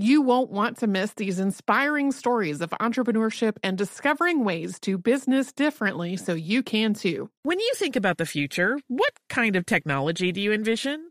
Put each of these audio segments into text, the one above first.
You won't want to miss these inspiring stories of entrepreneurship and discovering ways to business differently so you can too. When you think about the future, what kind of technology do you envision?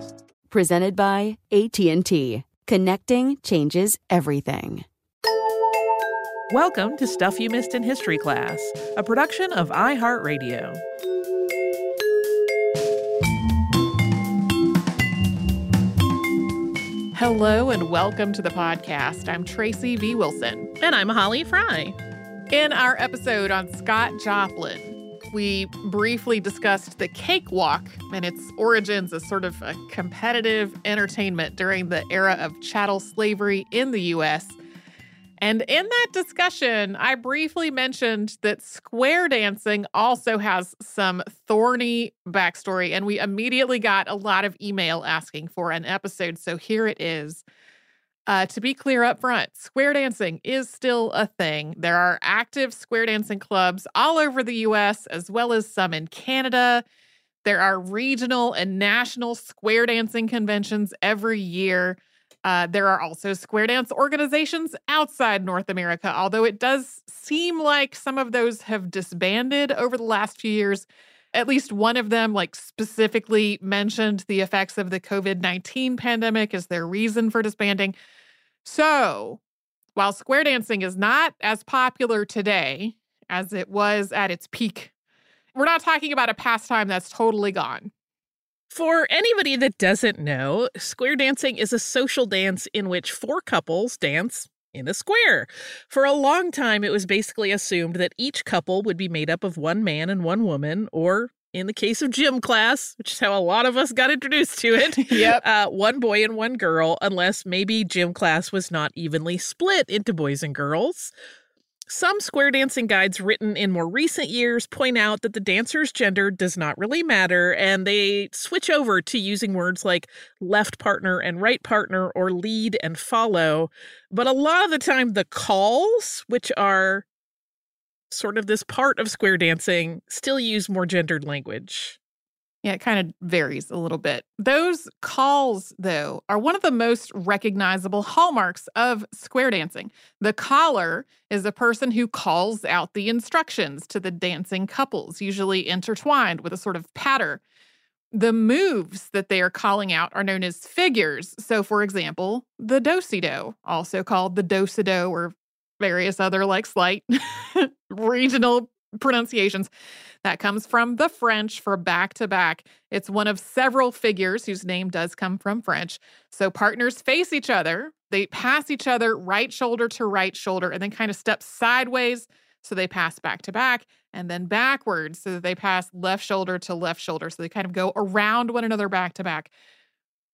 presented by AT&T. Connecting changes everything. Welcome to Stuff You Missed in History class, a production of iHeartRadio. Hello and welcome to the podcast. I'm Tracy V. Wilson. And I'm Holly Fry. In our episode on Scott Joplin, we briefly discussed the cakewalk and its origins as sort of a competitive entertainment during the era of chattel slavery in the U.S. And in that discussion, I briefly mentioned that square dancing also has some thorny backstory, and we immediately got a lot of email asking for an episode. So here it is. Uh, to be clear up front, square dancing is still a thing. There are active square dancing clubs all over the US, as well as some in Canada. There are regional and national square dancing conventions every year. Uh, there are also square dance organizations outside North America, although it does seem like some of those have disbanded over the last few years. At least one of them, like specifically mentioned the effects of the COVID 19 pandemic as their reason for disbanding. So, while square dancing is not as popular today as it was at its peak, we're not talking about a pastime that's totally gone. For anybody that doesn't know, square dancing is a social dance in which four couples dance in a square. For a long time, it was basically assumed that each couple would be made up of one man and one woman, or in the case of gym class, which is how a lot of us got introduced to it, yep. Uh, one boy and one girl, unless maybe gym class was not evenly split into boys and girls. Some square dancing guides written in more recent years point out that the dancer's gender does not really matter, and they switch over to using words like left partner and right partner or lead and follow. But a lot of the time, the calls, which are sort of this part of square dancing, still use more gendered language. Yeah, it kind of varies a little bit. Those calls, though, are one of the most recognizable hallmarks of square dancing. The caller is a person who calls out the instructions to the dancing couples, usually intertwined with a sort of patter. The moves that they are calling out are known as figures. So, for example, the do si do, also called the do si do or various other like slight regional pronunciations. That comes from the French for back to back. It's one of several figures whose name does come from French. So partners face each other, they pass each other right shoulder to right shoulder, and then kind of step sideways. So they pass back to back and then backwards. So that they pass left shoulder to left shoulder. So they kind of go around one another back to back.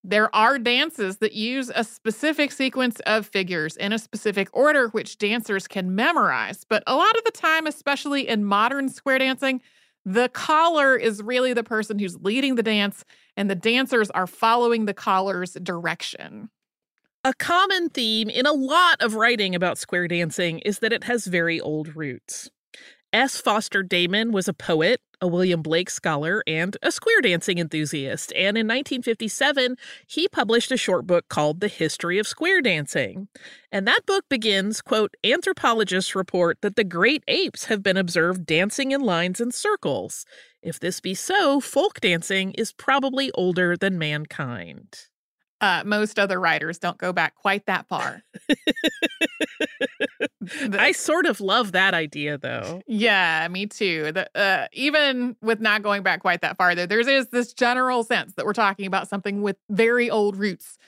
There are dances that use a specific sequence of figures in a specific order, which dancers can memorize. But a lot of the time, especially in modern square dancing, the caller is really the person who's leading the dance, and the dancers are following the caller's direction. A common theme in a lot of writing about square dancing is that it has very old roots. S. Foster Damon was a poet, a William Blake scholar, and a square dancing enthusiast. And in 1957, he published a short book called The History of Square Dancing. And that book begins, quote, anthropologists report that the great apes have been observed dancing in lines and circles. If this be so, folk dancing is probably older than mankind. Uh, most other writers don't go back quite that far. the, I sort of love that idea, though. Yeah, me too. The, uh, even with not going back quite that far, though, there's this general sense that we're talking about something with very old roots.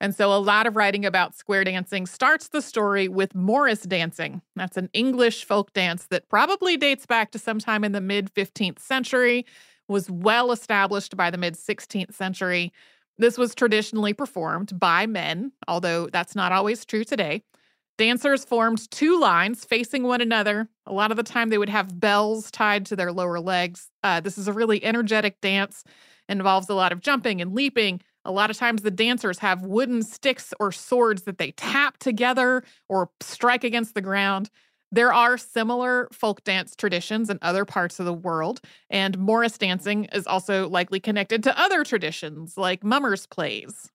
And so a lot of writing about square dancing starts the story with Morris dancing. That's an English folk dance that probably dates back to sometime in the mid 15th century, was well established by the mid 16th century. This was traditionally performed by men, although that's not always true today. Dancers formed two lines facing one another. A lot of the time, they would have bells tied to their lower legs. Uh, this is a really energetic dance, involves a lot of jumping and leaping. A lot of times, the dancers have wooden sticks or swords that they tap together or strike against the ground. There are similar folk dance traditions in other parts of the world, and Morris dancing is also likely connected to other traditions like mummers' plays.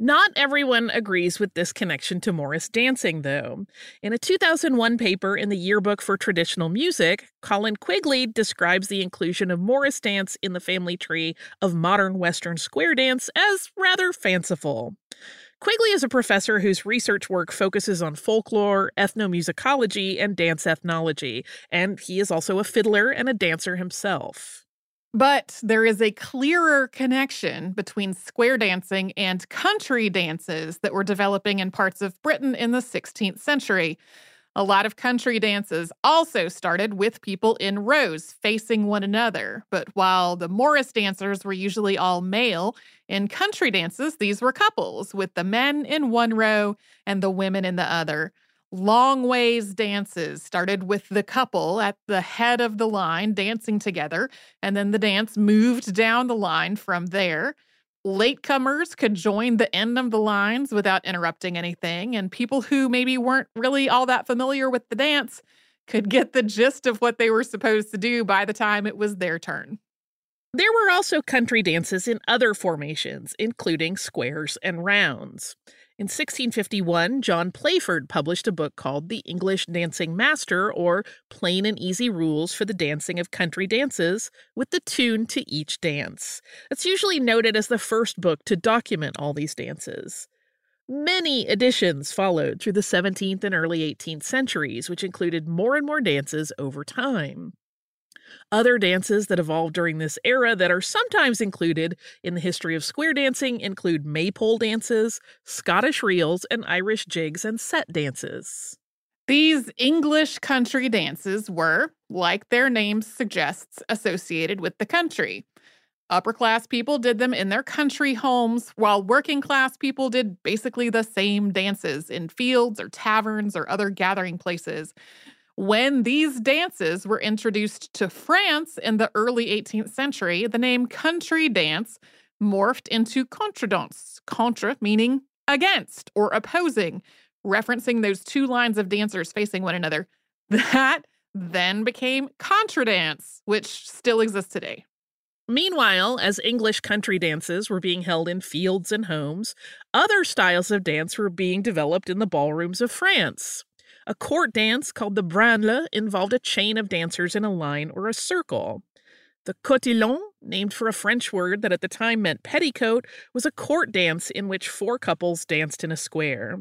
Not everyone agrees with this connection to Morris dancing, though. In a 2001 paper in the Yearbook for Traditional Music, Colin Quigley describes the inclusion of Morris dance in the family tree of modern Western square dance as rather fanciful. Quigley is a professor whose research work focuses on folklore, ethnomusicology, and dance ethnology, and he is also a fiddler and a dancer himself. But there is a clearer connection between square dancing and country dances that were developing in parts of Britain in the 16th century. A lot of country dances also started with people in rows facing one another. But while the Morris dancers were usually all male, in country dances, these were couples, with the men in one row and the women in the other. Long ways dances started with the couple at the head of the line dancing together, and then the dance moved down the line from there. Latecomers could join the end of the lines without interrupting anything, and people who maybe weren't really all that familiar with the dance could get the gist of what they were supposed to do by the time it was their turn. There were also country dances in other formations, including squares and rounds. In 1651, John Playford published a book called The English Dancing Master, or Plain and Easy Rules for the Dancing of Country Dances, with the tune to each dance. It's usually noted as the first book to document all these dances. Many editions followed through the 17th and early 18th centuries, which included more and more dances over time. Other dances that evolved during this era that are sometimes included in the history of square dancing include maypole dances, Scottish reels, and Irish jigs and set dances. These English country dances were, like their name suggests, associated with the country. Upper class people did them in their country homes, while working class people did basically the same dances in fields or taverns or other gathering places. When these dances were introduced to France in the early 18th century, the name country dance morphed into contredanse, contra meaning against or opposing, referencing those two lines of dancers facing one another. That then became contradance, which still exists today. Meanwhile, as English country dances were being held in fields and homes, other styles of dance were being developed in the ballrooms of France. A court dance called the branle involved a chain of dancers in a line or a circle. The cotillon, named for a French word that at the time meant petticoat, was a court dance in which four couples danced in a square.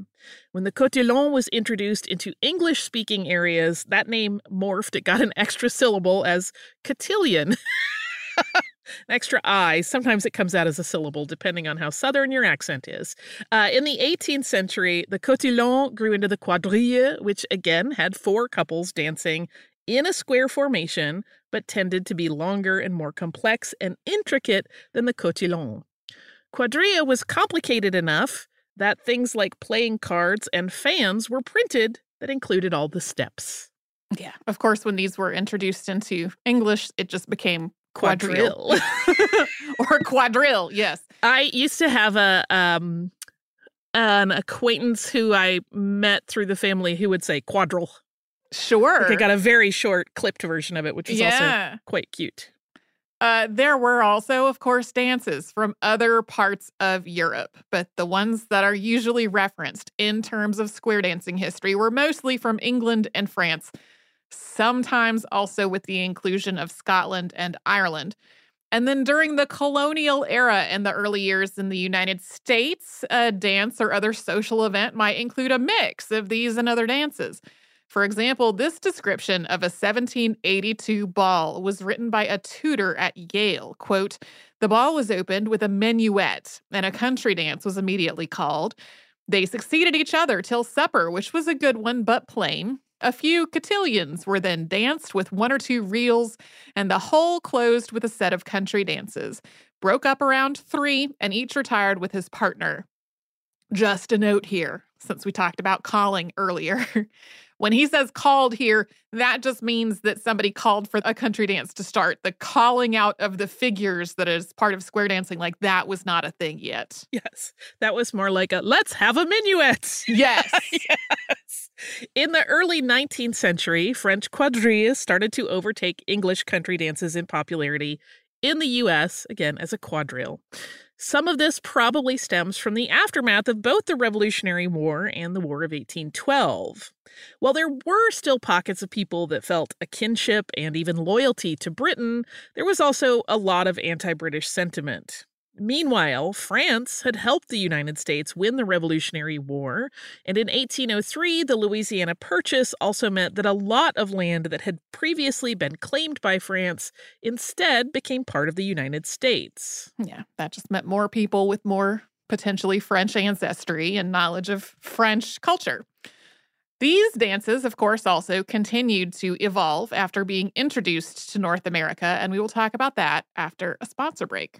When the cotillon was introduced into English speaking areas, that name morphed. It got an extra syllable as cotillion. an extra I. Sometimes it comes out as a syllable, depending on how southern your accent is. Uh, in the 18th century, the cotillon grew into the quadrille, which again had four couples dancing in a square formation, but tended to be longer and more complex and intricate than the cotillon. Quadrille was complicated enough that things like playing cards and fans were printed that included all the steps. Yeah. Of course, when these were introduced into English, it just became quadrille, or quadrille. Yes, I used to have a um an acquaintance who I met through the family who would say quadrille. Sure. Like I got a very short clipped version of it, which was Yeah. also quite cute. Uh, there were also, of course, dances from other parts of Europe, but the ones that are usually referenced in terms of square dancing history were mostly from England and France, sometimes also with the inclusion of Scotland and Ireland. And then during the colonial era in the early years in the United States, a dance or other social event might include a mix of these and other dances. For example, this description of a 1782 ball was written by a tutor at Yale. Quote, the ball was opened with a minuet, and a country dance was immediately called. They succeeded each other till supper, which was a good one, but plain. A few cotillions were then danced with one or two reels, and the whole closed with a set of country dances. Broke up around three, and each retired with his partner. Just a note here, since we talked about calling earlier. when he says called here, that just means that somebody called for a country dance to start. The calling out of the figures that is part of square dancing, like that was not a thing yet. Yes. That was more like a let's have a minuet. Yes. yes. In the early 19th century, French quadrilles started to overtake English country dances in popularity in the US, again, as a quadrille. Some of this probably stems from the aftermath of both the Revolutionary War and the War of 1812. While there were still pockets of people that felt a kinship and even loyalty to Britain, there was also a lot of anti British sentiment. Meanwhile, France had helped the United States win the Revolutionary War, and in 1803, the Louisiana Purchase also meant that a lot of land that had previously been claimed by France instead became part of the United States. Yeah, that just meant more people with more potentially French ancestry and knowledge of French culture. These dances, of course, also continued to evolve after being introduced to North America, and we will talk about that after a sponsor break.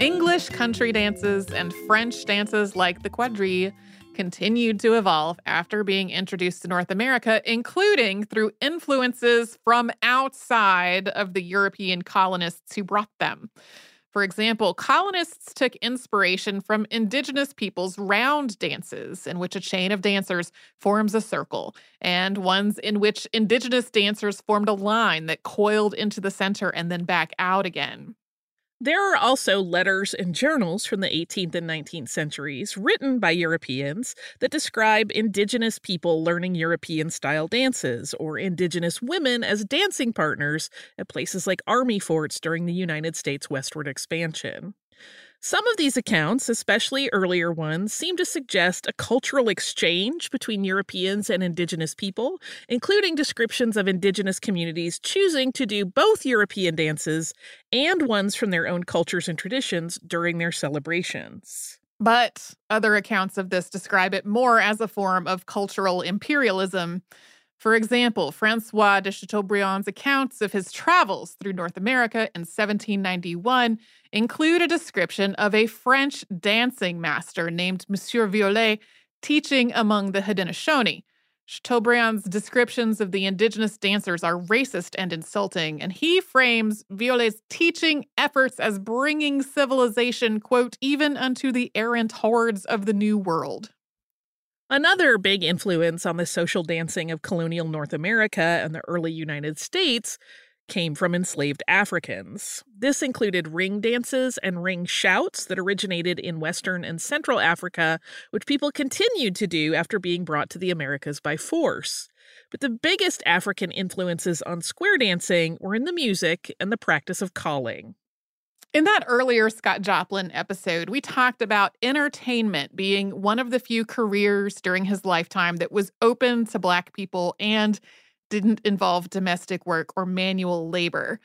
English country dances and French dances like the quadrille continued to evolve after being introduced to North America, including through influences from outside of the European colonists who brought them. For example, colonists took inspiration from indigenous peoples' round dances, in which a chain of dancers forms a circle, and ones in which indigenous dancers formed a line that coiled into the center and then back out again. There are also letters and journals from the 18th and 19th centuries written by Europeans that describe indigenous people learning European style dances or indigenous women as dancing partners at places like army forts during the United States westward expansion. Some of these accounts, especially earlier ones, seem to suggest a cultural exchange between Europeans and indigenous people, including descriptions of indigenous communities choosing to do both European dances and ones from their own cultures and traditions during their celebrations. But other accounts of this describe it more as a form of cultural imperialism. For example, Francois de Chateaubriand's accounts of his travels through North America in 1791 include a description of a French dancing master named Monsieur Violet teaching among the Haudenosaunee. Chateaubriand's descriptions of the indigenous dancers are racist and insulting, and he frames Violet's teaching efforts as bringing civilization, quote, even unto the errant hordes of the New World. Another big influence on the social dancing of colonial North America and the early United States came from enslaved Africans. This included ring dances and ring shouts that originated in Western and Central Africa, which people continued to do after being brought to the Americas by force. But the biggest African influences on square dancing were in the music and the practice of calling. In that earlier Scott Joplin episode, we talked about entertainment being one of the few careers during his lifetime that was open to Black people and didn't involve domestic work or manual labor.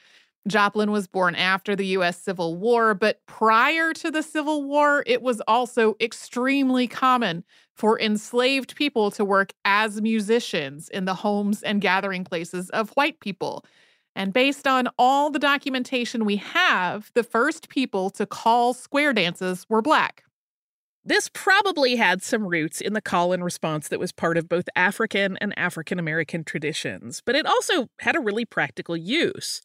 Joplin was born after the US Civil War, but prior to the Civil War, it was also extremely common for enslaved people to work as musicians in the homes and gathering places of white people. And based on all the documentation we have, the first people to call square dances were black. This probably had some roots in the call and response that was part of both African and African American traditions, but it also had a really practical use.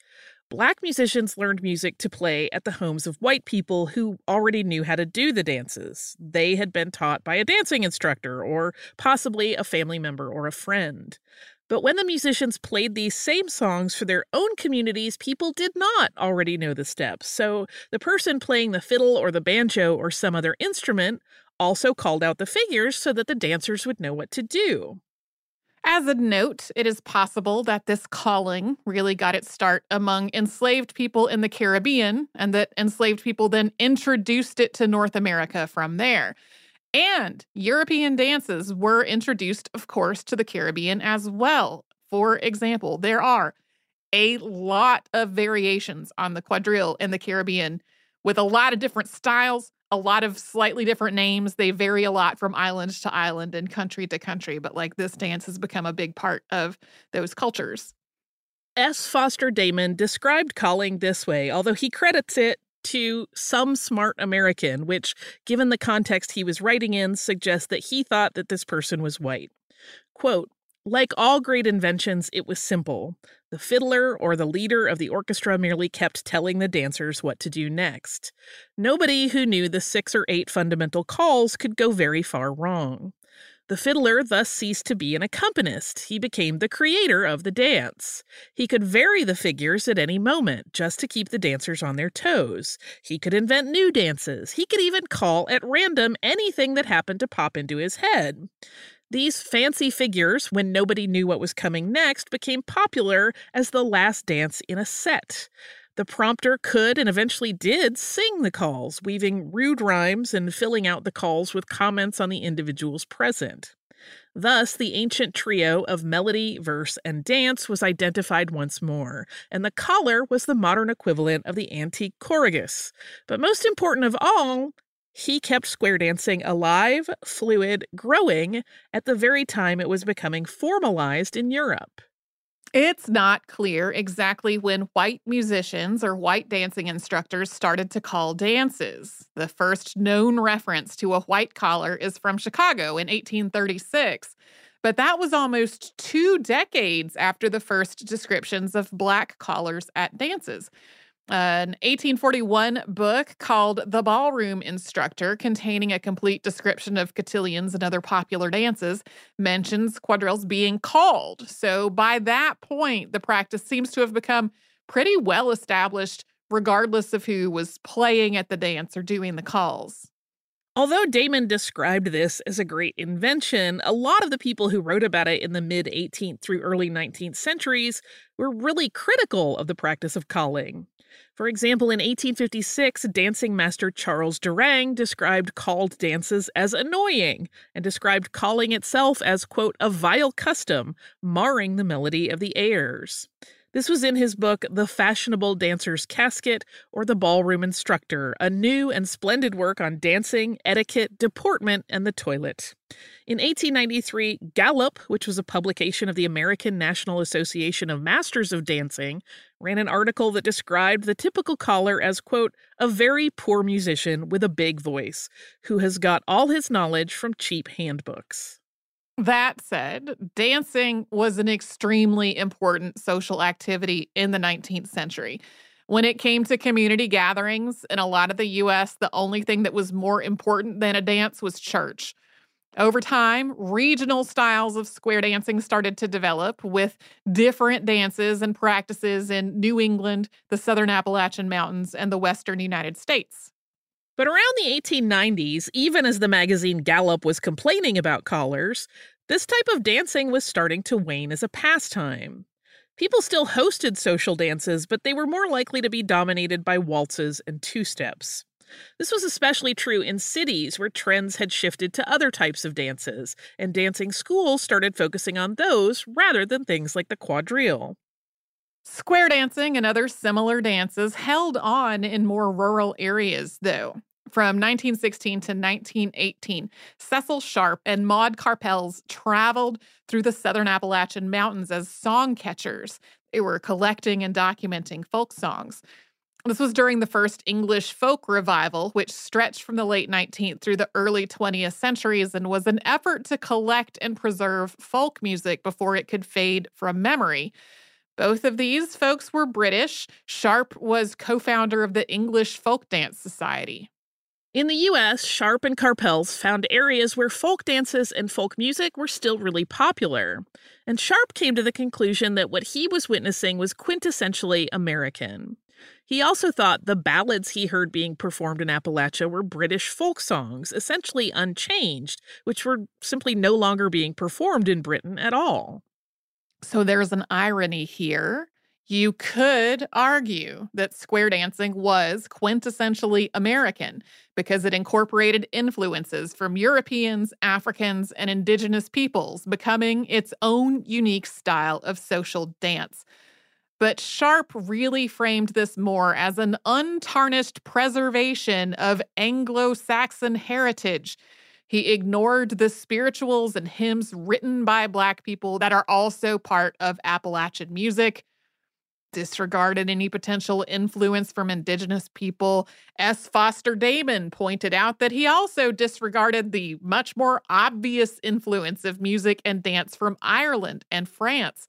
Black musicians learned music to play at the homes of white people who already knew how to do the dances. They had been taught by a dancing instructor or possibly a family member or a friend. But when the musicians played these same songs for their own communities, people did not already know the steps. So the person playing the fiddle or the banjo or some other instrument also called out the figures so that the dancers would know what to do. As a note, it is possible that this calling really got its start among enslaved people in the Caribbean, and that enslaved people then introduced it to North America from there. And European dances were introduced, of course, to the Caribbean as well. For example, there are a lot of variations on the quadrille in the Caribbean with a lot of different styles, a lot of slightly different names. They vary a lot from island to island and country to country, but like this dance has become a big part of those cultures. S. Foster Damon described calling this way, although he credits it to some smart American, which, given the context he was writing in, suggests that he thought that this person was white. Quote, like all great inventions, it was simple. The fiddler or the leader of the orchestra merely kept telling the dancers what to do next. Nobody who knew the six or eight fundamental calls could go very far wrong. The fiddler thus ceased to be an accompanist. He became the creator of the dance. He could vary the figures at any moment just to keep the dancers on their toes. He could invent new dances. He could even call at random anything that happened to pop into his head. These fancy figures, when nobody knew what was coming next, became popular as the last dance in a set. The prompter could and eventually did sing the calls, weaving rude rhymes and filling out the calls with comments on the individuals present. Thus, the ancient trio of melody, verse, and dance was identified once more, and the caller was the modern equivalent of the antique choragus. But most important of all, he kept square dancing alive, fluid, growing at the very time it was becoming formalized in Europe. It's not clear exactly when white musicians or white dancing instructors started to call dances. The first known reference to a white caller is from Chicago in 1836, but that was almost two decades after the first descriptions of black callers at dances. An 1841 book called The Ballroom Instructor, containing a complete description of cotillions and other popular dances, mentions quadrilles being called. So by that point, the practice seems to have become pretty well established, regardless of who was playing at the dance or doing the calls. Although Damon described this as a great invention, a lot of the people who wrote about it in the mid 18th through early 19th centuries were really critical of the practice of calling. For example, in 1856, dancing master Charles Durang described called dances as annoying and described calling itself as, quote, a vile custom, marring the melody of the airs. This was in his book, The Fashionable Dancer's Casket or The Ballroom Instructor, a new and splendid work on dancing, etiquette, deportment, and the toilet. In 1893, Gallup, which was a publication of the American National Association of Masters of Dancing, ran an article that described the typical caller as, quote, a very poor musician with a big voice, who has got all his knowledge from cheap handbooks. That said, dancing was an extremely important social activity in the 19th century. When it came to community gatherings in a lot of the US, the only thing that was more important than a dance was church. Over time, regional styles of square dancing started to develop with different dances and practices in New England, the southern Appalachian Mountains, and the western United States. But around the 1890s, even as the magazine Gallup was complaining about callers, this type of dancing was starting to wane as a pastime. People still hosted social dances, but they were more likely to be dominated by waltzes and two steps. This was especially true in cities where trends had shifted to other types of dances, and dancing schools started focusing on those rather than things like the quadrille. Square dancing and other similar dances held on in more rural areas, though. From 1916 to 1918, Cecil Sharp and Maud Karpeles traveled through the southern Appalachian Mountains as song catchers. They were collecting and documenting folk songs. This was during the first English folk revival, which stretched from the late 19th through the early 20th centuries and was an effort to collect and preserve folk music before it could fade from memory. Both of these folks were British. Sharp was co founder of the English Folk Dance Society. In the US, Sharp and Karpeles found areas where folk dances and folk music were still really popular. And Sharp came to the conclusion that what he was witnessing was quintessentially American. He also thought the ballads he heard being performed in Appalachia were British folk songs, essentially unchanged, which were simply no longer being performed in Britain at all. So there's an irony here. You could argue that square dancing was quintessentially American because it incorporated influences from Europeans, Africans, and indigenous peoples, becoming its own unique style of social dance. But Sharp really framed this more as an untarnished preservation of Anglo Saxon heritage he ignored the spirituals and hymns written by Black people that are also part of Appalachian music, disregarded any potential influence from Indigenous people. S. Foster Damon pointed out that he also disregarded the much more obvious influence of music and dance from Ireland and France.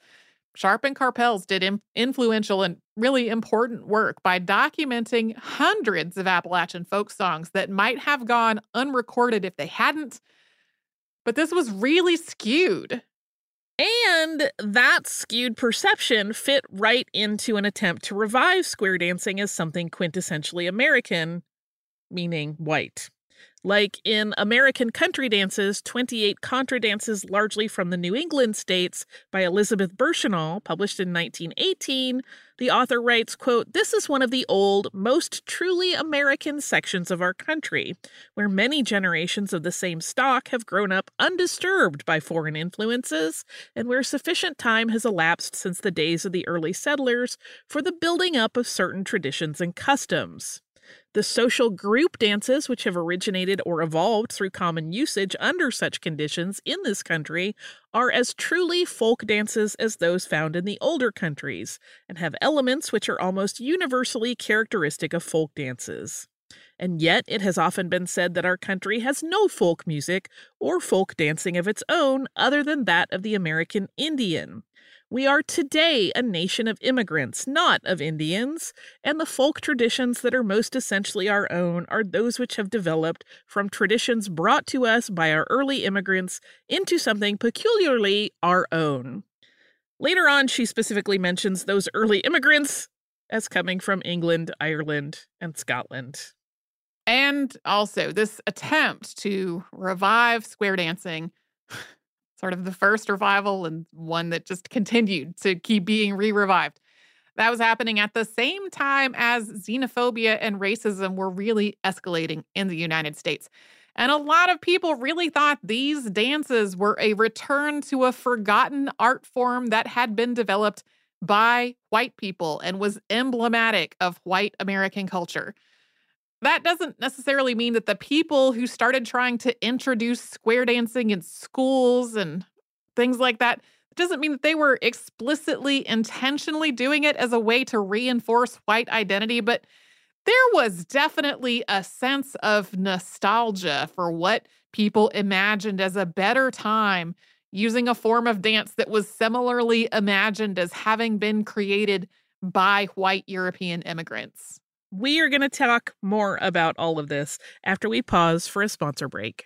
Sharp and Karpeles did influential and really important work by documenting hundreds of Appalachian folk songs that might have gone unrecorded if they hadn't. But this was really skewed. And that skewed perception fit right into an attempt to revive square dancing as something quintessentially American, meaning white. Like in American Country Dances, 28 Contra Dances largely from the New England states by Elizabeth Burchenal, published in 1918, the author writes, quote, This is one of the old, most truly American sections of our country, where many generations of the same stock have grown up undisturbed by foreign influences, and where sufficient time has elapsed since the days of the early settlers for the building up of certain traditions and customs. The social group dances, which have originated or evolved through common usage under such conditions in this country, are as truly folk dances as those found in the older countries, and have elements which are almost universally characteristic of folk dances. And yet, it has often been said that our country has no folk music or folk dancing of its own other than that of the American Indian. We are today a nation of immigrants, not of Indians, and the folk traditions that are most essentially our own are those which have developed from traditions brought to us by our early immigrants into something peculiarly our own. Later on, she specifically mentions those early immigrants as coming from England, Ireland, and Scotland. And also, this attempt to revive square dancing, sort of the first revival and one that just continued to keep being re revived. That was happening at the same time as xenophobia and racism were really escalating in the United States. And a lot of people really thought these dances were a return to a forgotten art form that had been developed by white people and was emblematic of white American culture. That doesn't necessarily mean that the people who started trying to introduce square dancing in schools and things like that doesn't mean that they were explicitly intentionally doing it as a way to reinforce white identity, but there was definitely a sense of nostalgia for what people imagined as a better time using a form of dance that was similarly imagined as having been created by white European immigrants. We are going to talk more about all of this after we pause for a sponsor break.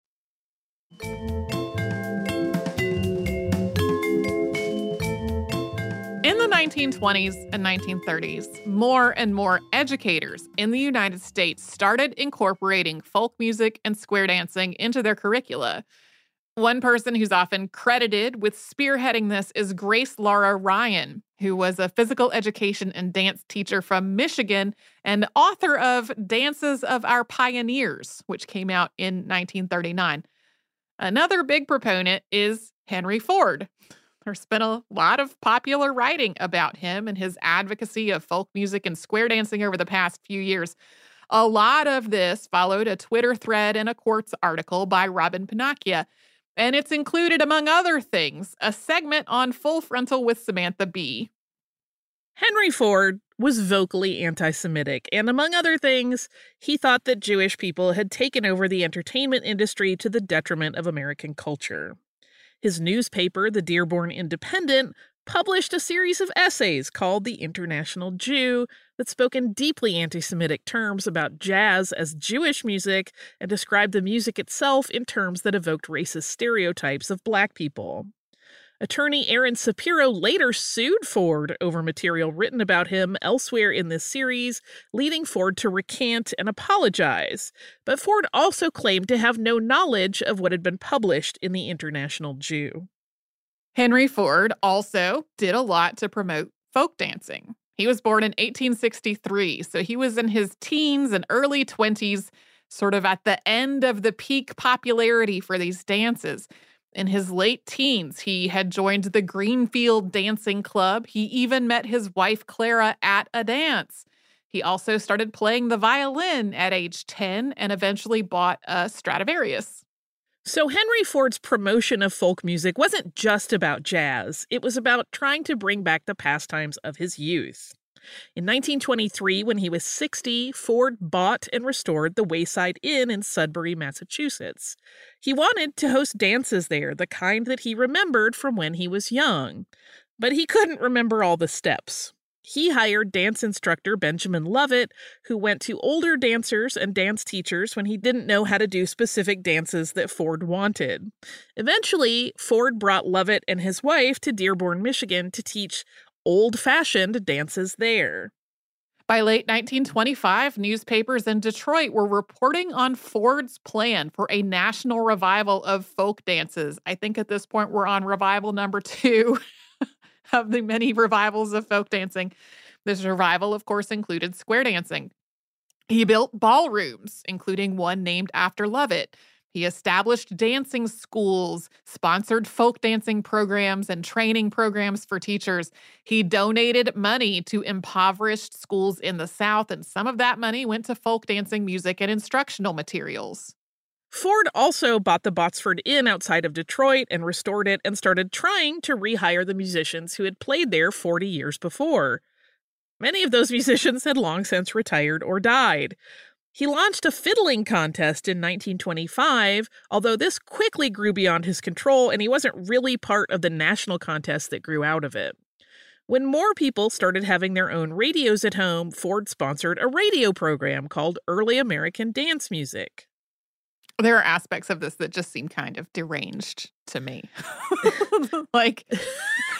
In the 1920s and 1930s, more and more educators in the United States started incorporating folk music and square dancing into their curricula. One person who's often credited with spearheading this is Grace Laura Ryan, who was a physical education and dance teacher from Michigan and author of Dances of Our Pioneers, which came out in 1939. Another big proponent is Henry Ford. There's been a lot of popular writing about him and his advocacy of folk music and square dancing over the past few years. A lot of this followed a Twitter thread and a Quartz article by Robyn Pennacchia. And it's included, among other things, a segment on Full Frontal with Samantha Bee. Henry Ford was vocally anti Semitic, and among other things, he thought that Jewish people had taken over the entertainment industry to the detriment of American culture. His newspaper, the Dearborn Independent, published a series of essays called The International Jew that spoke in deeply anti Semitic terms about jazz as Jewish music and described the music itself in terms that evoked racist stereotypes of black people. Attorney Aaron Sapiro later sued Ford over material written about him elsewhere in this series, leading Ford to recant and apologize. But Ford also claimed to have no knowledge of what had been published in the International Jew. Henry Ford also did a lot to promote folk dancing. He was born in 1863, so he was in his teens and early 20s, sort of at the end of the peak popularity for these dances. In his late teens, he had joined the Greenfield Dancing Club. He even met his wife Clara at a dance. He also started playing the violin at age 10 and eventually bought a Stradivarius. So, Henry Ford's promotion of folk music wasn't just about jazz, it was about trying to bring back the pastimes of his youth. In 1923, when he was 60, Ford bought and restored the Wayside Inn in Sudbury, Massachusetts. He wanted to host dances there, the kind that he remembered from when he was young, but he couldn't remember all the steps. He hired dance instructor Benjamin Lovett, who went to older dancers and dance teachers when he didn't know how to do specific dances that Ford wanted. Eventually, Ford brought Lovett and his wife to Dearborn, Michigan to teach old fashioned dances there. By late 1925, newspapers in Detroit were reporting on Ford's plan for a national revival of folk dances. I think at this point we're on revival number two. of the many revivals of folk dancing. This revival, of course, included square dancing. He built ballrooms, including one named after Lovett. He established dancing schools, sponsored folk dancing programs, and training programs for teachers. He donated money to impoverished schools in the South, and some of that money went to folk dancing music and instructional materials. Ford also bought the Botsford Inn outside of Detroit and restored it and started trying to rehire the musicians who had played there 40 years before. Many of those musicians had long since retired or died. He launched a fiddling contest in 1925, although this quickly grew beyond his control and he wasn't really part of the national contest that grew out of it. When more people started having their own radios at home, Ford sponsored a radio program called Early American Dance Music there are aspects of this that just seem kind of deranged to me. like,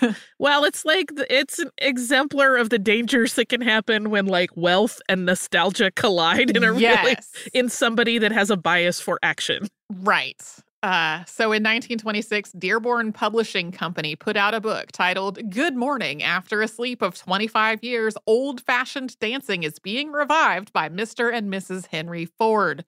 well, it's like it's an exemplar of the dangers that can happen when like wealth and nostalgia collide in a yes. really in somebody that has a bias for action. Right. Uh, so in 1926, Dearborn Publishing Company put out a book titled Good Morning. After a sleep of 25 years, old fashioned dancing is being revived by Mr. and Mrs. Henry Ford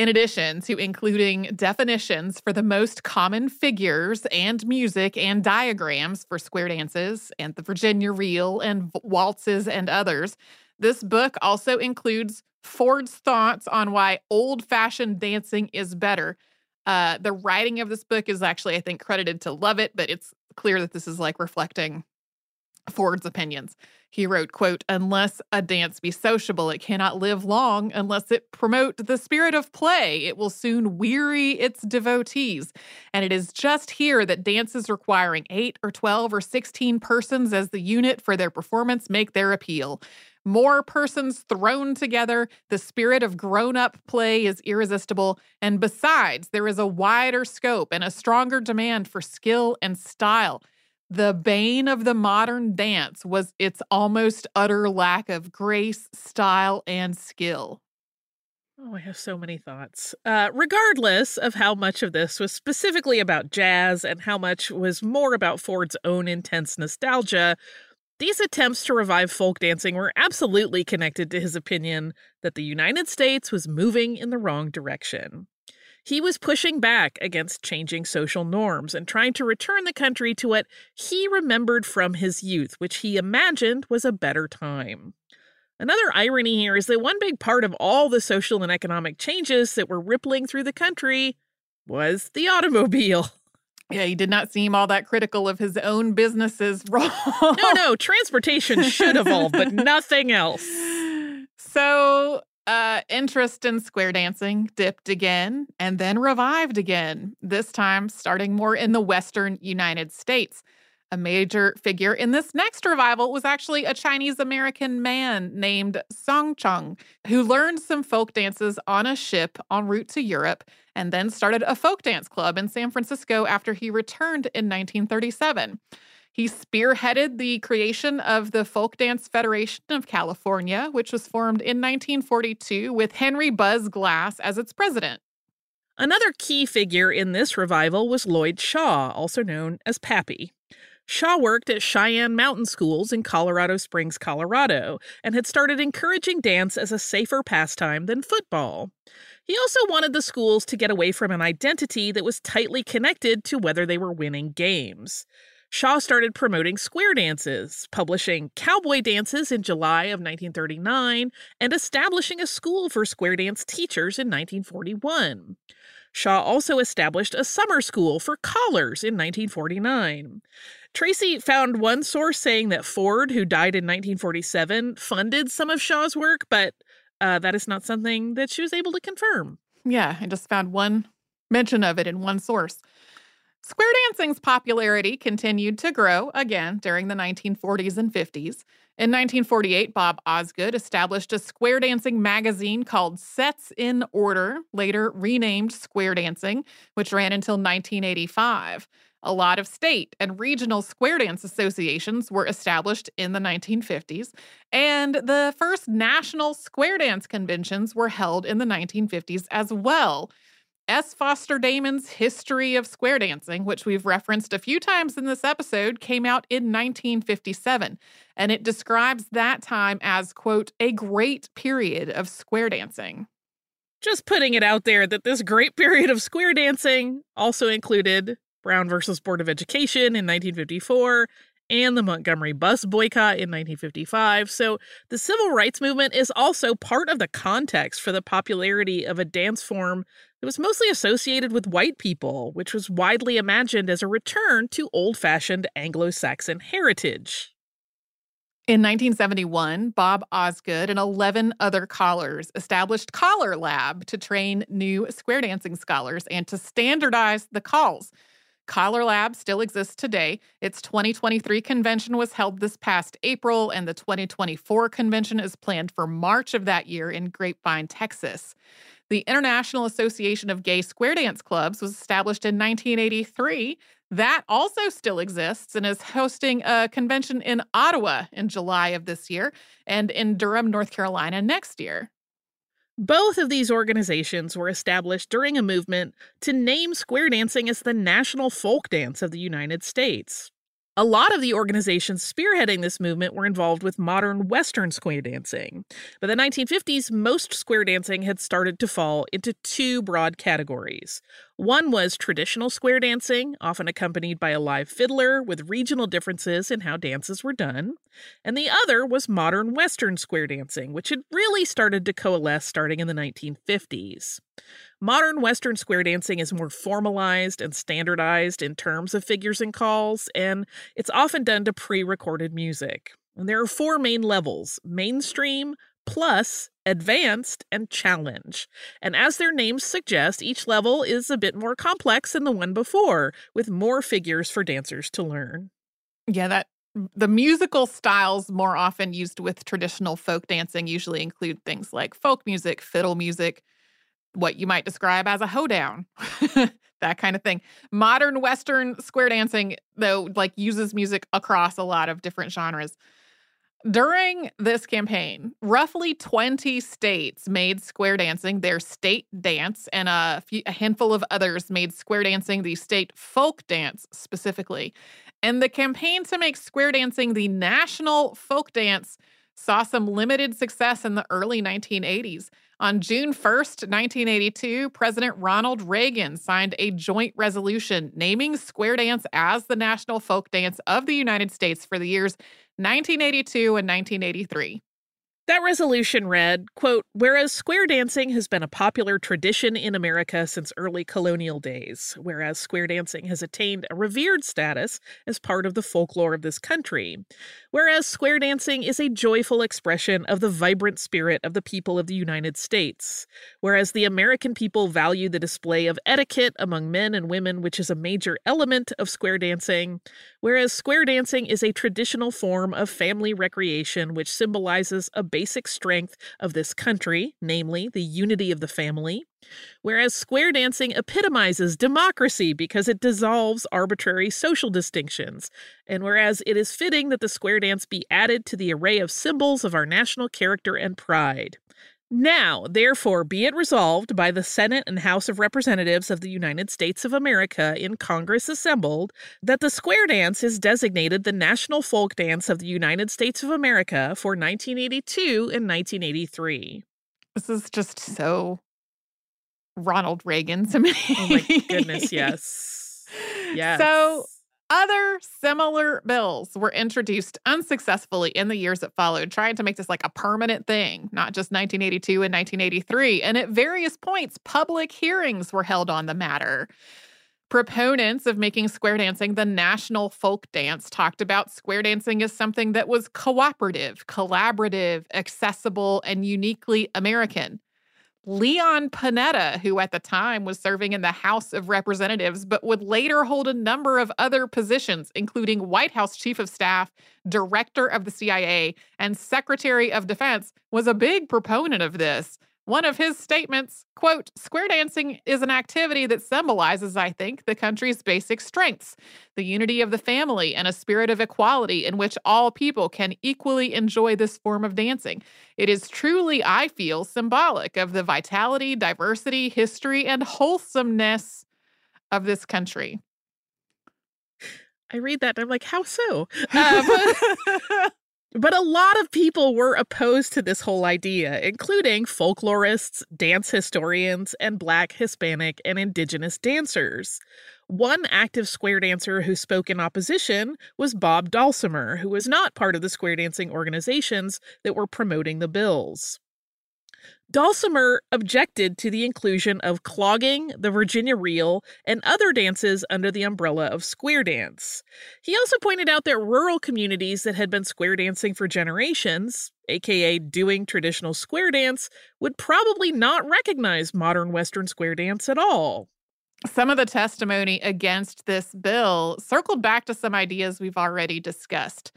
in addition to including definitions for the most common figures and music and diagrams for square dances and the Virginia reel and waltzes and others. This book also includes Ford's thoughts on why old fashioned dancing is better. Uh, the writing of this book is actually, I think, credited to Lovett, but it's clear that this is like reflecting Ford's opinions. He wrote, quote, unless a dance be sociable, it cannot live long unless it promote the spirit of play. It will soon weary its devotees. And it is just here that dances requiring eight or 12 or 16 persons as the unit for their performance make their appeal. More persons thrown together, the spirit of grown up play is irresistible. And besides, there is a wider scope and a stronger demand for skill and style. The bane of the modern dance was its almost utter lack of grace, style, and skill. Oh, I have so many thoughts. Uh, regardless of how much of this was specifically about jazz and how much was more about Ford's own intense nostalgia, these attempts to revive folk dancing were absolutely connected to his opinion that the United States was moving in the wrong direction. He was pushing back against changing social norms and trying to return the country to what he remembered from his youth, which he imagined was a better time. Another irony here is that one big part of all the social and economic changes that were rippling through the country was the automobile. Yeah, he did not seem all that critical of his own business's role. no, no, transportation should evolve, but nothing else. So, uh, interest in square dancing dipped again and then revived again, this time starting more in the Western United States. A major figure in this next revival was actually a Chinese American man named Song Chang, who learned some folk dances on a ship en route to Europe and then started a folk dance club in San Francisco after he returned in 1937. He spearheaded the creation of the Folk Dance Federation of California, which was formed in 1942 with Henry Buzz Glass as its president. Another key figure in this revival was Lloyd Shaw, also known as Pappy. Shaw worked at Cheyenne Mountain Schools in Colorado Springs, Colorado, and had started encouraging dance as a safer pastime than football. He also wanted the schools to get away from an identity that was tightly connected to whether they were winning games. Shaw started promoting square dances, publishing Cowboy Dances in July of 1939, and establishing a school for square dance teachers in 1941. Shaw also established a summer school for callers in 1949. Tracy found one source saying that Ford, who died in 1947, funded some of Shaw's work, but uh, that is not something that she was able to confirm. Yeah, I just found one mention of it in one source. Square dancing's popularity continued to grow again during the 1940s and 50s. In 1948, Bob Osgood established a square dancing magazine called Sets in Order, later renamed Square Dancing, which ran until 1985. A lot of state and regional square dance associations were established in the 1950s, and the first national square dance conventions were held in the 1950s as well. S. Foster Damon's History of Square Dancing, which we've referenced a few times in this episode, came out in 1957, and it describes that time as, quote, a great period of square dancing. Just putting it out there that this great period of square dancing also included Brown versus Board of Education in 1954, and the Montgomery bus boycott in 1955. So the civil rights movement is also part of the context for the popularity of a dance form that was mostly associated with white people, which was widely imagined as a return to old fashioned Anglo Saxon heritage. In 1971, Bob Osgood and 11 other callers established CALLERLAB to train new square dancing scholars and to standardize the calls. CALLERLAB still exists today. Its 2023 convention was held this past April, and the 2024 convention is planned for March of that year in Grapevine, Texas. The International Association of Gay Square Dance Clubs was established in 1983. That also still exists and is hosting a convention in Ottawa in July of this year and in Durham, North Carolina next year. Both of these organizations were established during a movement to name square dancing as the national folk dance of the United States. A lot of the organizations spearheading this movement were involved with modern Western square dancing. By the 1950s, most square dancing had started to fall into two broad categories. One was traditional square dancing, often accompanied by a live fiddler with regional differences in how dances were done. And the other was modern Western square dancing, which had really started to coalesce starting in the 1950s. Modern Western square dancing is more formalized and standardized in terms of figures and calls, and it's often done to pre recorded music. And there are four main levels mainstream, plus, advanced, and challenge. And as their names suggest, each level is a bit more complex than the one before, with more figures for dancers to learn. Yeah, that the musical styles more often used with traditional folk dancing usually include things like folk music, fiddle music, what you might describe as a hoedown. that kind of thing. Modern Western square dancing, though, like uses music across a lot of different genres. During this campaign, roughly 20 states made square dancing their state dance, and a, few, a handful of others made square dancing the state folk dance specifically. And the campaign to make square dancing the national folk dance saw some limited success in the early 1980s. On June 1st, 1982, President Ronald Reagan signed a joint resolution naming square dance as the national folk dance of the United States for the years 1982 and 1983. That resolution read, quote, whereas square dancing has been a popular tradition in America since early colonial days, whereas square dancing has attained a revered status as part of the folklore of this country, whereas square dancing is a joyful expression of the vibrant spirit of the people of the United States, whereas the American people value the display of etiquette among men and women, which is a major element of square dancing, whereas square dancing is a traditional form of family recreation which symbolizes a basic strength of this country, namely the unity of the family, whereas square dancing epitomizes democracy because it dissolves arbitrary social distinctions, and whereas it is fitting that the square dance be added to the array of symbols of our national character and pride. Now, therefore, be it resolved by the Senate and House of Representatives of the United States of America in Congress assembled that the square dance is designated the national folk dance of the United States of America for 1982 and 1983. This is just so Ronald Reagan to me. Oh my goodness, yes. Yes. So other similar bills were introduced unsuccessfully in the years that followed, trying to make this like a permanent thing, not just 1982 and 1983. And at various points, public hearings were held on the matter. Proponents of making square dancing the national folk dance talked about square dancing as something that was cooperative, collaborative, accessible, and uniquely American. Leon Panetta, who at the time was serving in the House of Representatives, but would later hold a number of other positions, including White House Chief of Staff, Director of the CIA, and Secretary of Defense, was a big proponent of this. One of his statements, quote, square dancing is an activity that symbolizes, I think, the country's basic strengths, the unity of the family, and a spirit of equality in which all people can equally enjoy this form of dancing. It is truly, I feel, symbolic of the vitality, diversity, history, and wholesomeness of this country. I read that and I'm like, how so? Um, But a lot of people were opposed to this whole idea, including folklorists, dance historians, and Black, Hispanic, and Indigenous dancers. One active square dancer who spoke in opposition was Bob Dalsemer, who was not part of the square dancing organizations that were promoting the bills. Dalsemer objected to the inclusion of clogging, the Virginia reel, and other dances under the umbrella of square dance. He also pointed out that rural communities that had been square dancing for generations, aka doing traditional square dance, would probably not recognize modern Western square dance at all. Some of the testimony against this bill circled back to some ideas we've already discussed.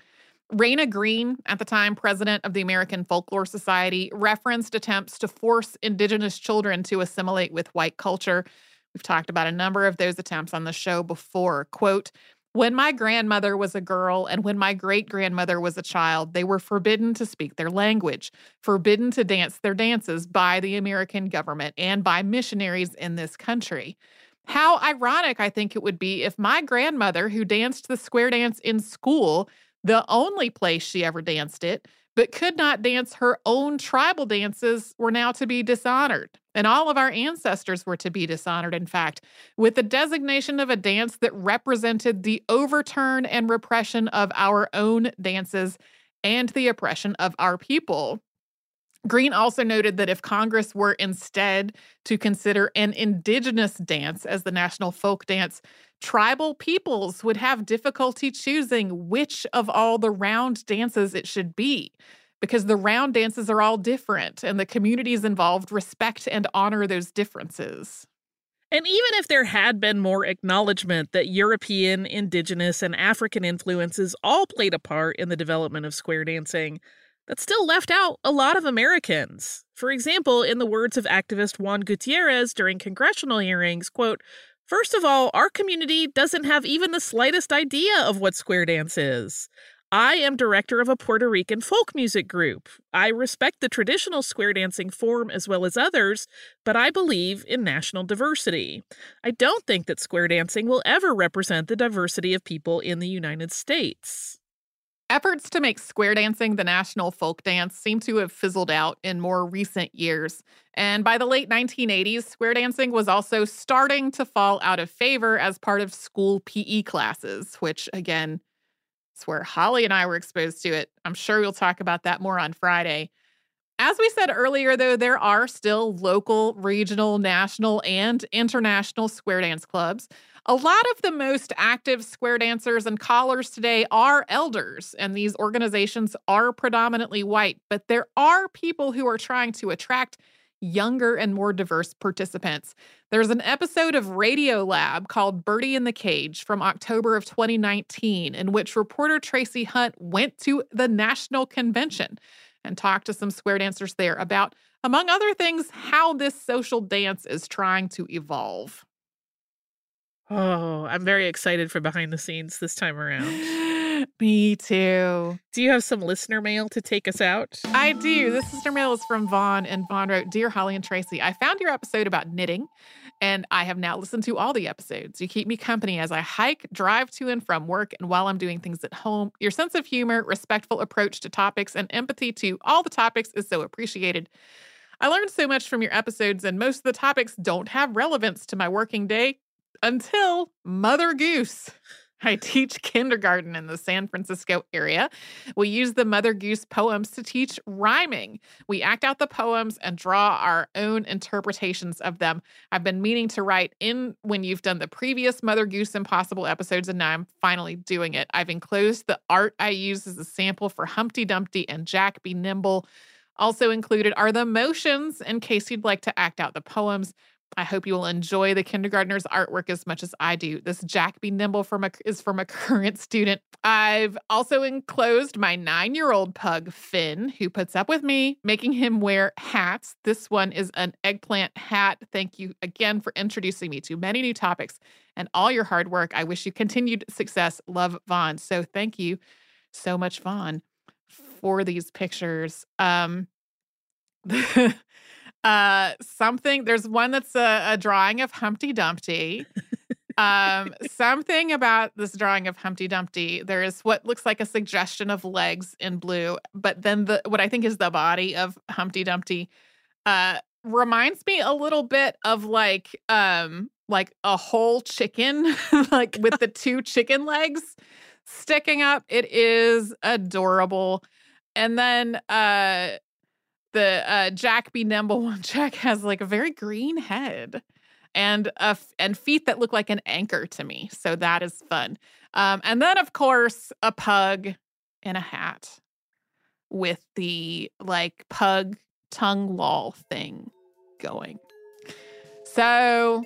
Rayna Green, at the time president of the American Folklore Society, referenced attempts to force Indigenous children to assimilate with white culture. We've talked about a number of those attempts on the show before. Quote, when my grandmother was a girl and when my great grandmother was a child, they were forbidden to speak their language, forbidden to dance their dances by the American government and by missionaries in this country. How ironic I think it would be if my grandmother, who danced the square dance in school, the only place she ever danced it, but could not dance her own tribal dances, were now to be dishonored. And all of our ancestors were to be dishonored, in fact, with the designation of a dance that represented the overturn and repression of our own dances and the oppression of our people. Green also noted that if Congress were instead to consider an indigenous dance as the national folk dance, tribal peoples would have difficulty choosing which of all the round dances it should be because the round dances are all different and the communities involved respect and honor those differences. And even if there had been more acknowledgement that European, indigenous, and African influences all played a part in the development of square dancing, that still left out a lot of Americans. For example, in the words of activist Juan Gutierrez during congressional hearings, quote, First of all, our community doesn't have even the slightest idea of what square dance is. I am director of a Puerto Rican folk music group. I respect the traditional square dancing form as well as others, but I believe in national diversity. I don't think that square dancing will ever represent the diversity of people in the United States. Efforts to make square dancing the national folk dance seem to have fizzled out in more recent years. And by the late 1980s, square dancing was also starting to fall out of favor as part of school PE classes, which, again, it's where Holly and I were exposed to it. I'm sure we'll talk about that more on Friday. As we said earlier, though, there are still local, regional, national, and international square dance clubs. A lot of the most active square dancers and callers today are elders, and these organizations are predominantly white, but there are people who are trying to attract younger and more diverse participants. There's an episode of Radiolab called Birdie in the Cage from October of 2019, in which reporter Tracie Hunte went to the national convention and talk to some square dancers there about, among other things, how this social dance is trying to evolve. Oh, I'm very excited for behind the scenes this time around. Me too. Do you have some listener mail to take us out? I do. This listener mail is from Vaughn, and Vaughn wrote Dear Holly and Tracy, I found your episode about knitting, and I have now listened to all the episodes. You keep me company as I hike, drive to and from work, and while I'm doing things at home. Your sense of humor, respectful approach to topics, and empathy to all the topics is so appreciated. I learned so much from your episodes, and most of the topics don't have relevance to my working day until Mother Goose. I teach kindergarten in the San Francisco area. We use the Mother Goose poems to teach rhyming. We act out the poems and draw our own interpretations of them. I've been meaning to write in when you've done the previous Mother Goose Impossible episodes, and now I'm finally doing it. I've enclosed the art I use as a sample for Humpty Dumpty and Jack Be Nimble. Also included are the motions in case you'd like to act out the poems. I hope you will enjoy the kindergartner's artwork as much as I do. This Jack Be Nimble from a, is from a current student. I've also enclosed my nine year old pug, Finn, who puts up with me, making him wear hats. This one is an eggplant hat. Thank you again for introducing me to many new topics and all your hard work. I wish you continued success. Love, Vaughn. So thank you so much, Vaughn, for these pictures. Um, uh something there's one that's a, a drawing of humpty dumpty. Um something about this drawing of humpty dumpty there is what looks like a suggestion of legs in blue but then the what i think is the body of humpty dumpty uh reminds me a little bit of like um like a whole chicken like with the two chicken legs sticking up. It is adorable. And then uh the uh, Jack Be Nimble one, Jack has like a very green head and uh, and feet that look like an anchor to me. So that is fun. Um, and then of course a pug in a hat with the like pug tongue lol thing going. So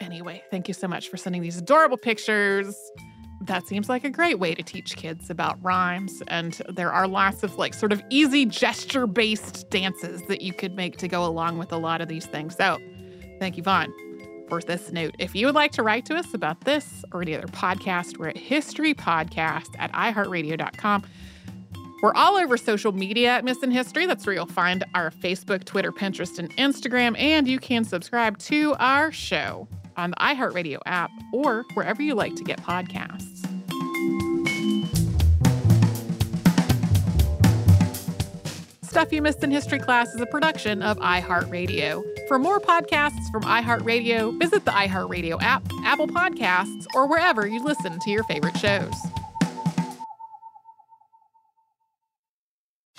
anyway, thank you so much for sending these adorable pictures that seems like a great way to teach kids about rhymes. And there are lots of like sort of easy gesture based dances that you could make to go along with a lot of these things. So thank you, Vaughn, for this note. If you would like to write to us about this or any other podcast, we're at historypodcast at iheartradio.com. We're all over social media at Missed in History. That's where you'll find our Facebook, Twitter, Pinterest, and Instagram. And you can subscribe to our show on the iHeartRadio app or wherever you like to get podcasts. Stuff You Missed in History Class is a production of iHeartRadio. For more podcasts from iHeartRadio, visit the iHeartRadio app, Apple Podcasts, or wherever you listen to your favorite shows.